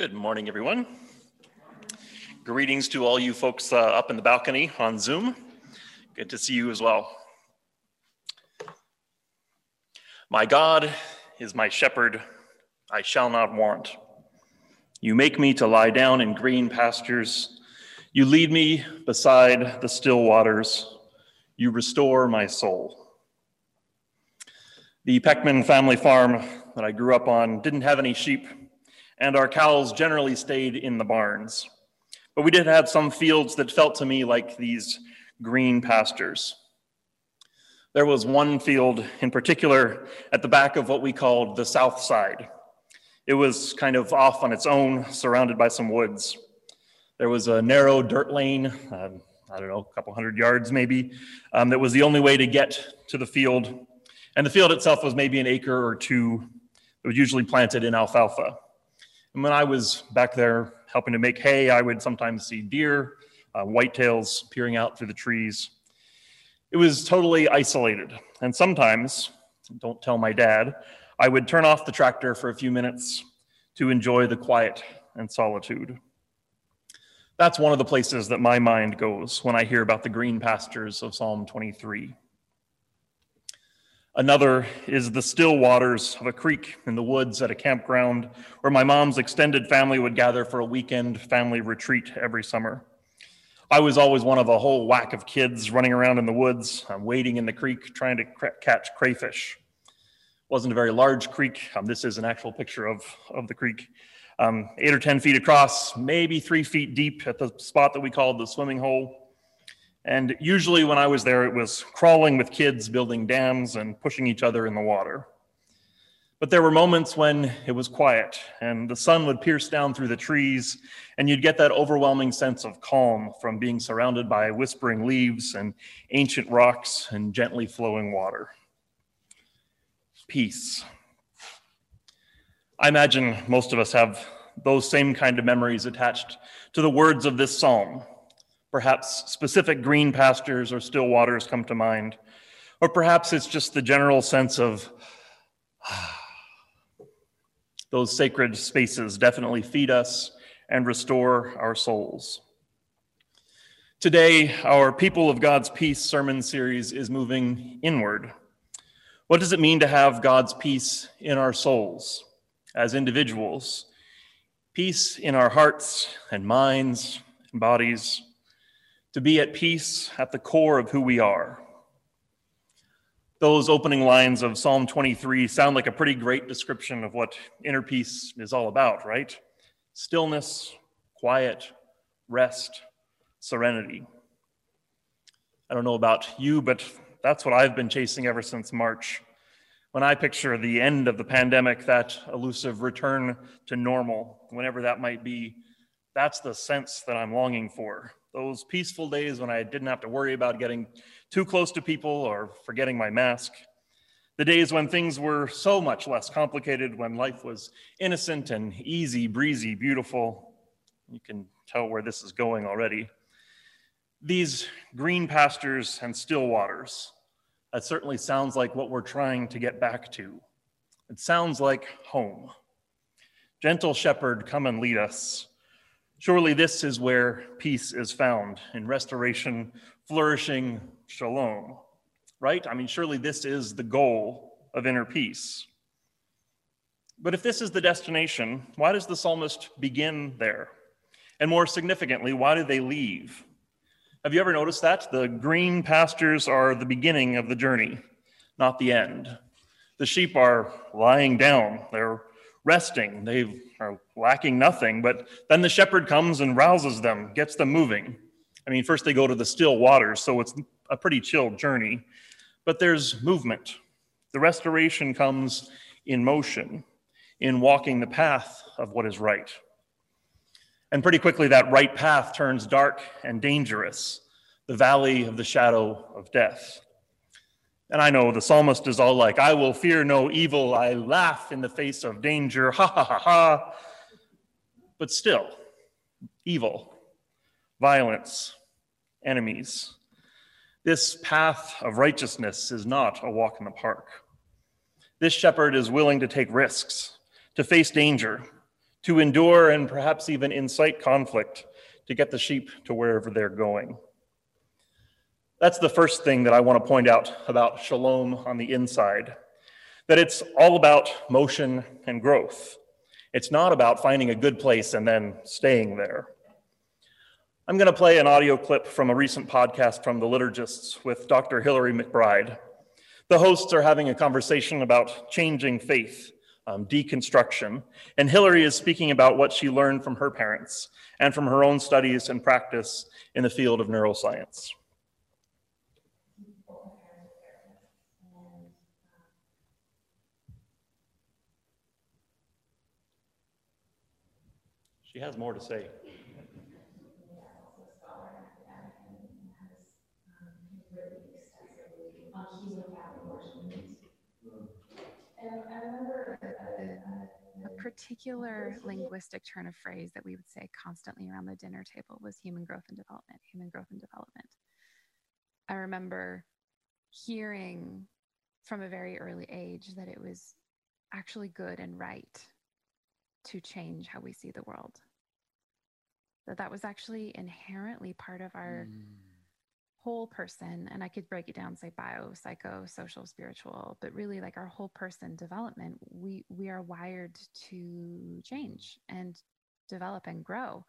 Good morning, everyone. Greetings to all you folks uh, up in the balcony on Zoom. Good to see you as well. My God is my shepherd, I shall not want. You make me to lie down in green pastures. You lead me beside the still waters. You restore my soul. The Peckman family farm that I grew up on didn't have any sheep, and our cows generally stayed in the barns. But we did have some fields that felt to me like these green pastures. There was one field in particular at the back of what we called the south side. It was kind of off on its own, surrounded by some woods. There was a narrow dirt lane, uh, I don't know, a couple hundred yards maybe, um, that was the only way to get to the field. And the field itself was maybe an acre or two. It was usually planted in alfalfa. And when I was back there helping to make hay, I would sometimes see deer, uh, whitetails peering out through the trees. It was totally isolated. And sometimes, don't tell my dad, I would turn off the tractor for a few minutes to enjoy the quiet and solitude. That's one of the places that my mind goes when I hear about the green pastures of Psalm 23. Another is the still waters of a creek in the woods at a campground where my mom's extended family would gather for a weekend family retreat every summer. I was always one of a whole whack of kids running around in the woods, um, wading in the creek, trying to cr- catch crayfish. Wasn't a very large creek. Um, this is an actual picture of, of the creek. Um, eight or 10 feet across, maybe three feet deep at the spot that we called the swimming hole. And usually when I was there, it was crawling with kids, building dams and pushing each other in the water. But there were moments when it was quiet and the sun would pierce down through the trees, and you'd get that overwhelming sense of calm from being surrounded by whispering leaves and ancient rocks and gently flowing water. Peace. I imagine most of us have those same kind of memories attached to the words of this psalm. Perhaps specific green pastures or still waters come to mind. Or perhaps it's just the general sense of those sacred spaces definitely feed us and restore our souls. Today, our People of God's Peace sermon series is moving inward. What does it mean to have God's peace in our souls as individuals? Peace in our hearts and minds and bodies to be at peace at the core of who we are. Those opening lines of Psalm 23 sound like a pretty great description of what inner peace is all about, right? Stillness, quiet, rest, serenity. I don't know about you, but that's what I've been chasing ever since March. When I picture the end of the pandemic, that elusive return to normal, whenever that might be, that's the sense that I'm longing for those peaceful days when I didn't have to worry about getting too close to people or forgetting my mask. The days when things were so much less complicated, when life was innocent and easy, breezy, beautiful. You can tell where this is going already. These green pastures and still waters, that certainly sounds like what we're trying to get back to. It sounds like home. Gentle shepherd, come and lead us. Surely this is where peace is found in restoration, flourishing, shalom, right? I mean, surely this is the goal of inner peace. But if this is the destination, why does the psalmist begin there? And more significantly, why do they leave? Have you ever noticed that? The green pastures are the beginning of the journey, not the end. The sheep are lying down, they're resting. They are lacking nothing, but then the shepherd comes and rouses them, gets them moving. I mean, first they go to the still waters, so it's a pretty chill journey, but there's movement. The restoration comes in motion, in walking the path of what is right. And pretty quickly, that right path turns dark and dangerous, the valley of the shadow of death. And I know the psalmist is all like, I will fear no evil. I laugh in the face of danger. Ha ha ha ha. But still, evil, violence, enemies. This path of righteousness is not a walk in the park. This shepherd is willing to take risks, to face danger, to endure and perhaps even incite conflict to get the sheep to wherever they're going. That's the first thing that I want to point out about shalom on the inside that it's all about motion and growth. It's not about finding a good place and then staying there. I'm going to play an audio clip from a recent podcast from the liturgists with Dr. Hillary McBride. The hosts are having a conversation about changing faith, um, deconstruction, and Hillary is speaking about what she learned from her parents and from her own studies and practice in the field of neuroscience. She has more to say. a particular linguistic turn of phrase that we would say constantly around the dinner table was human growth and development, human growth and development. I remember hearing from a very early age that it was actually good and right to change how we see the world. That that was actually inherently part of our mm whole person and i could break it down say bio psycho social spiritual but really like our whole person development we we are wired to change and develop and grow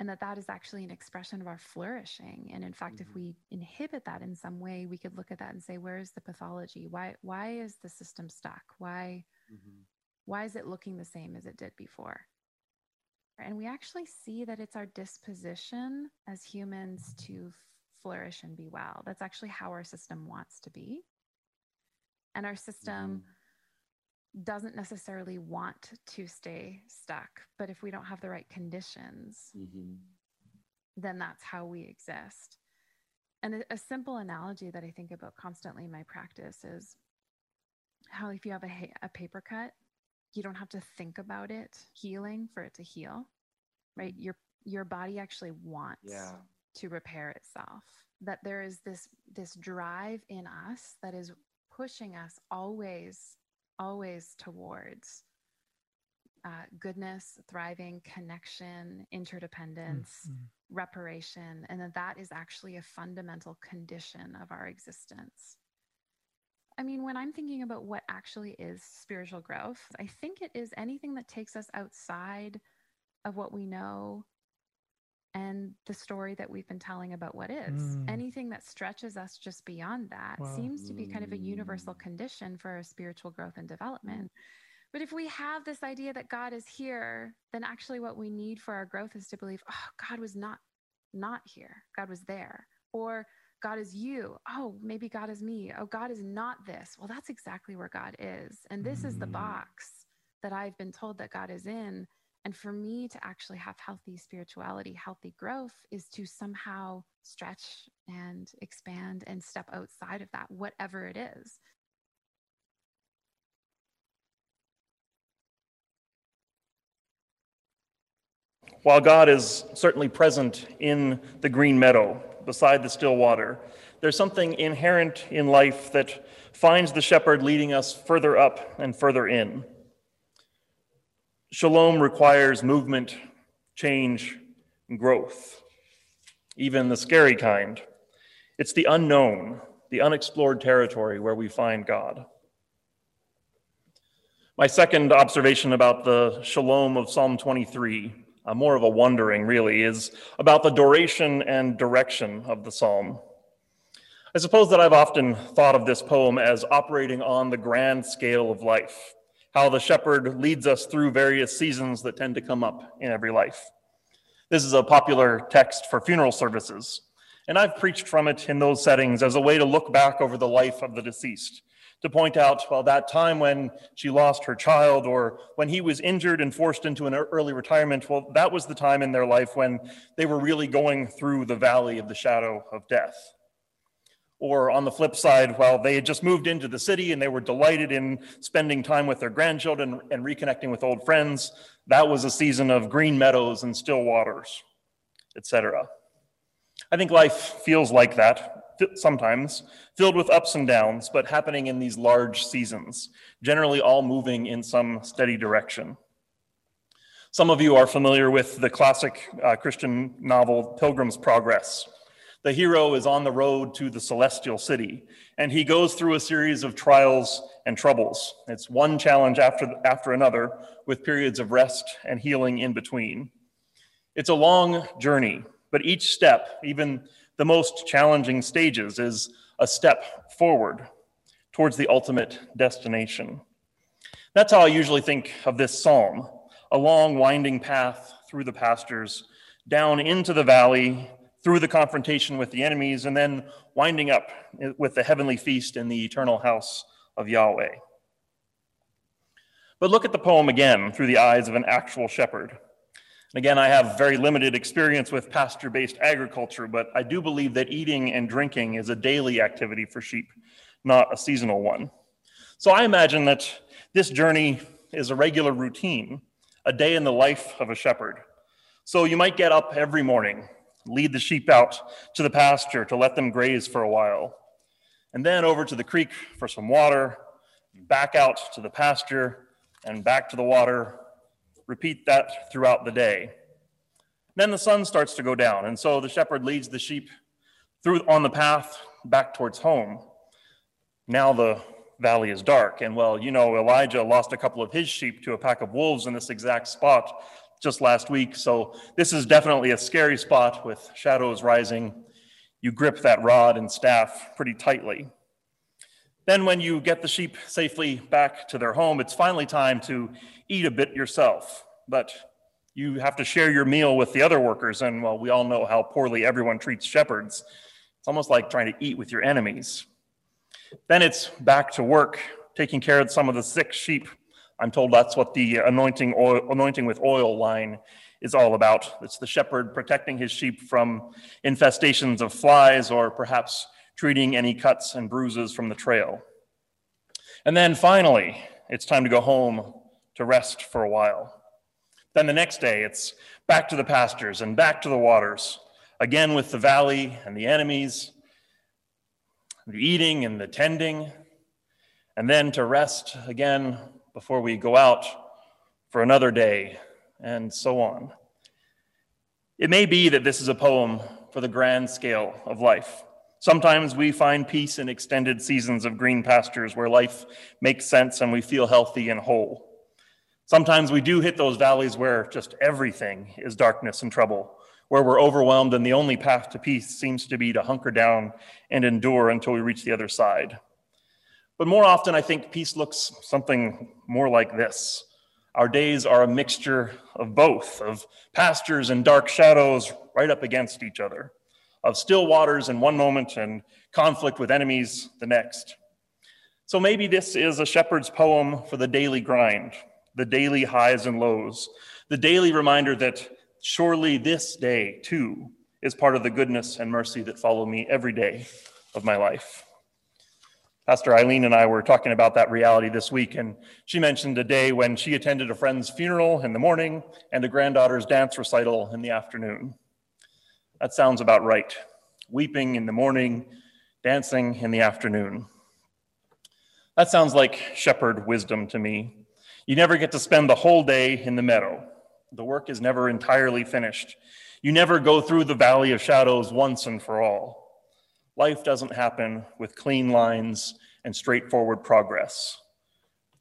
and that that is actually an expression of our flourishing and in fact mm-hmm. if we inhibit that in some way we could look at that and say where is the pathology why why is the system stuck why mm-hmm. Why is it looking the same as it did before and we actually see that it's our disposition as humans to flourish and be well. That's actually how our system wants to be. And our system mm-hmm. doesn't necessarily want to stay stuck, but if we don't have the right conditions, mm-hmm. then that's how we exist. And a, simple analogy that I think about constantly in my practice is how if you have a, a paper cut, you don't have to think about it healing for it to heal, right? Mm-hmm. Your your body actually wants yeah to repair itself that there is this this drive in us that is pushing us always always towards uh, goodness thriving connection interdependence mm-hmm. reparation and that that is actually a fundamental condition of our existence i mean when i'm thinking about what actually is spiritual growth i think it is anything that takes us outside of what we know and the story that we've been telling about what is. Mm. Anything that stretches us just beyond that wow. seems to be kind of a universal mm. condition for our spiritual growth and development. But if we have this idea that God is here, then actually what we need for our growth is to believe, oh, God was not not here. God was there. Or God is you. Oh, maybe God is me. Oh, God is not this. Well, that's exactly where God is. And this mm. is the mm. box that I've been told that God is in. And for me to actually have healthy spirituality, healthy growth is to somehow stretch and expand and step outside of that, whatever it is. While God is certainly present in the green meadow beside the still water, there's something inherent in life that finds the shepherd leading us further up and further in. Shalom requires movement, change, and growth, even the scary kind. It's the unknown, the unexplored territory where we find God. My second observation about the shalom of Psalm 23, uh, more of a wondering really, is about the duration and direction of the psalm. I suppose that I've often thought of this poem as operating on the grand scale of life how the shepherd leads us through various seasons that tend to come up in every life. This is a popular text for funeral services, and I've preached from it in those settings as a way to look back over the life of the deceased, to point out, well, that time when she lost her child or when he was injured and forced into an early retirement, well, that was the time in their life when they were really going through the valley of the shadow of death. Or on the flip side, while they had just moved into the city and they were delighted in spending time with their grandchildren and reconnecting with old friends, that was a season of green meadows and still waters, etc. I think life feels like that sometimes, filled with ups and downs, but happening in these large seasons, generally all moving in some steady direction. Some of you are familiar with the classic uh, Christian novel Pilgrim's Progress. The hero is on the road to the celestial city, and he goes through a series of trials and troubles. It's one challenge after, after another, with periods of rest and healing in between. It's a long journey, but each step, even the most challenging stages, is a step forward towards the ultimate destination. That's how I usually think of this psalm a long, winding path through the pastures, down into the valley, through the confrontation with the enemies, and then winding up with the heavenly feast in the eternal house of Yahweh. But look at the poem again through the eyes of an actual shepherd. And again, I have very limited experience with pasture based agriculture, but I do believe that eating and drinking is a daily activity for sheep, not a seasonal one. So I imagine that this journey is a regular routine, a day in the life of a shepherd. So you might get up every morning, lead the sheep out to the pasture to let them graze for a while, and then over to the creek for some water, back out to the pasture, and back to the water Repeat that throughout the day. Then the sun starts to go down, and so the shepherd leads the sheep through on the path back towards home. Now the valley is dark, and well, you know, Elijah lost a couple of his sheep to a pack of wolves in this exact spot just last week. So this is definitely a scary spot with shadows rising. You grip that rod and staff pretty tightly. Then, when you get the sheep safely back to their home, it's finally time to eat a bit yourself. But you have to share your meal with the other workers, and well, we all know how poorly everyone treats shepherds. It's almost like trying to eat with your enemies. Then it's back to work, taking care of some of the sick sheep. I'm told that's what the anointing, oil, anointing with oil line is all about. It's the shepherd protecting his sheep from infestations of flies or perhaps treating any cuts and bruises from the trail. And then finally, it's time to go home to rest for a while. Then the next day, it's back to the pastures and back to the waters, again with the valley and the enemies, the eating and the tending, and then to rest again before we go out for another day, and so on. It may be that this is a poem for the grand scale of life. Sometimes we find peace in extended seasons of green pastures where life makes sense and we feel healthy and whole. Sometimes we do hit those valleys where just everything is darkness and trouble, where we're overwhelmed and the only path to peace seems to be to hunker down and endure until we reach the other side. But more often, I think peace looks something more like this. Our days are a mixture of both, of pastures and dark shadows right up against each other of still waters in one moment and conflict with enemies the next. So maybe this is a shepherd's poem for the daily grind, the daily highs and lows, the daily reminder that surely this day too is part of the goodness and mercy that follow me every day of my life. Pastor Eileen and I were talking about that reality this week, and she mentioned a day when she attended a friend's funeral in the morning and a granddaughter's dance recital in the afternoon. That sounds about right. Weeping in the morning, dancing in the afternoon. That sounds like shepherd wisdom to me. You never get to spend the whole day in the meadow. The work is never entirely finished. You never go through the valley of shadows once and for all. Life doesn't happen with clean lines and straightforward progress.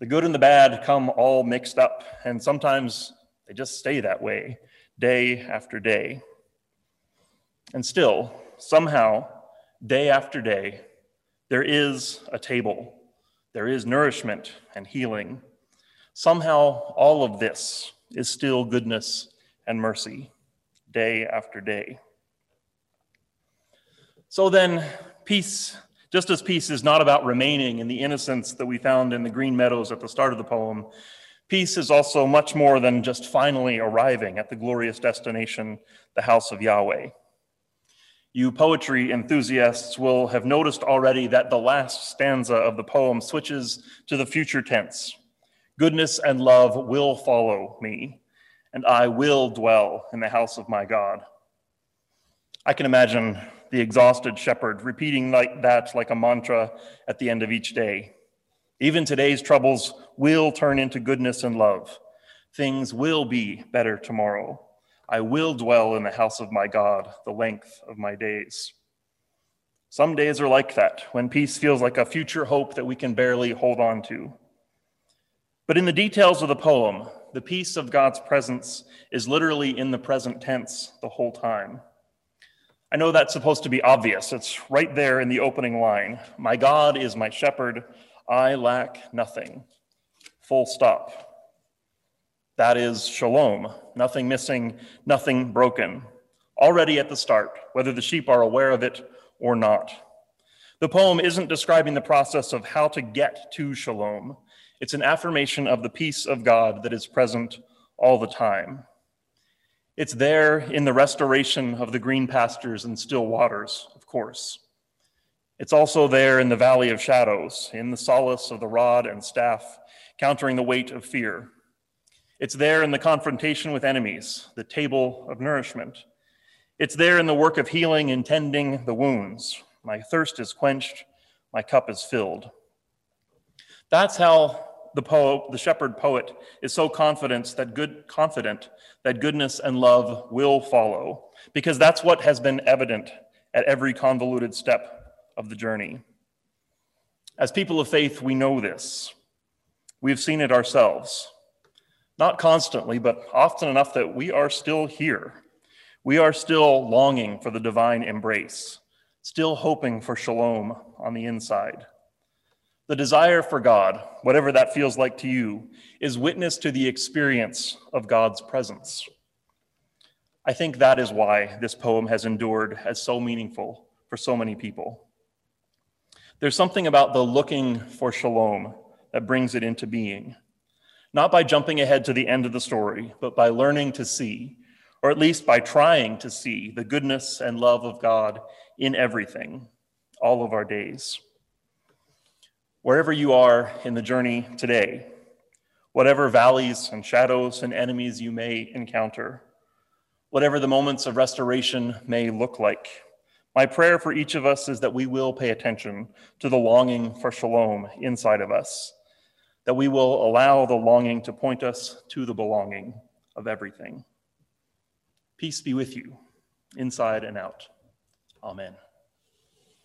The good and the bad come all mixed up, and sometimes they just stay that way, day after day. And still, somehow, day after day, there is a table, there is nourishment and healing. Somehow, all of this is still goodness and mercy, day after day. So then, peace, just as peace is not about remaining in the innocence that we found in the green meadows at the start of the poem, peace is also much more than just finally arriving at the glorious destination, the house of Yahweh. You poetry enthusiasts will have noticed already that the last stanza of the poem switches to the future tense. Goodness and love will follow me, and I will dwell in the house of my God. I can imagine the exhausted shepherd repeating like that like a mantra at the end of each day. Even today's troubles will turn into goodness and love. Things will be better tomorrow. I will dwell in the house of my God the length of my days. Some days are like that, when peace feels like a future hope that we can barely hold on to. But in the details of the poem, the peace of God's presence is literally in the present tense the whole time. I know that's supposed to be obvious. It's right there in the opening line My God is my shepherd, I lack nothing. Full stop. That is shalom, nothing missing, nothing broken. Already at the start, whether the sheep are aware of it or not. The poem isn't describing the process of how to get to shalom, it's an affirmation of the peace of God that is present all the time. It's there in the restoration of the green pastures and still waters, of course. It's also there in the valley of shadows, in the solace of the rod and staff, countering the weight of fear. It's there in the confrontation with enemies, the table of nourishment. It's there in the work of healing and tending the wounds. My thirst is quenched, my cup is filled. That's how the poet, the shepherd poet, is so confident that good confident that goodness and love will follow, because that's what has been evident at every convoluted step of the journey. As people of faith, we know this. We've seen it ourselves. Not constantly, but often enough that we are still here. We are still longing for the divine embrace, still hoping for shalom on the inside. The desire for God, whatever that feels like to you, is witness to the experience of God's presence. I think that is why this poem has endured as so meaningful for so many people. There's something about the looking for shalom that brings it into being, not by jumping ahead to the end of the story, but by learning to see, or at least by trying to see, the goodness and love of God in everything, all of our days. Wherever you are in the journey today, whatever valleys and shadows and enemies you may encounter, whatever the moments of restoration may look like, my prayer for each of us is that we will pay attention to the longing for shalom inside of us, that we will allow the longing to point us to the belonging of everything. Peace be with you, inside and out. Amen.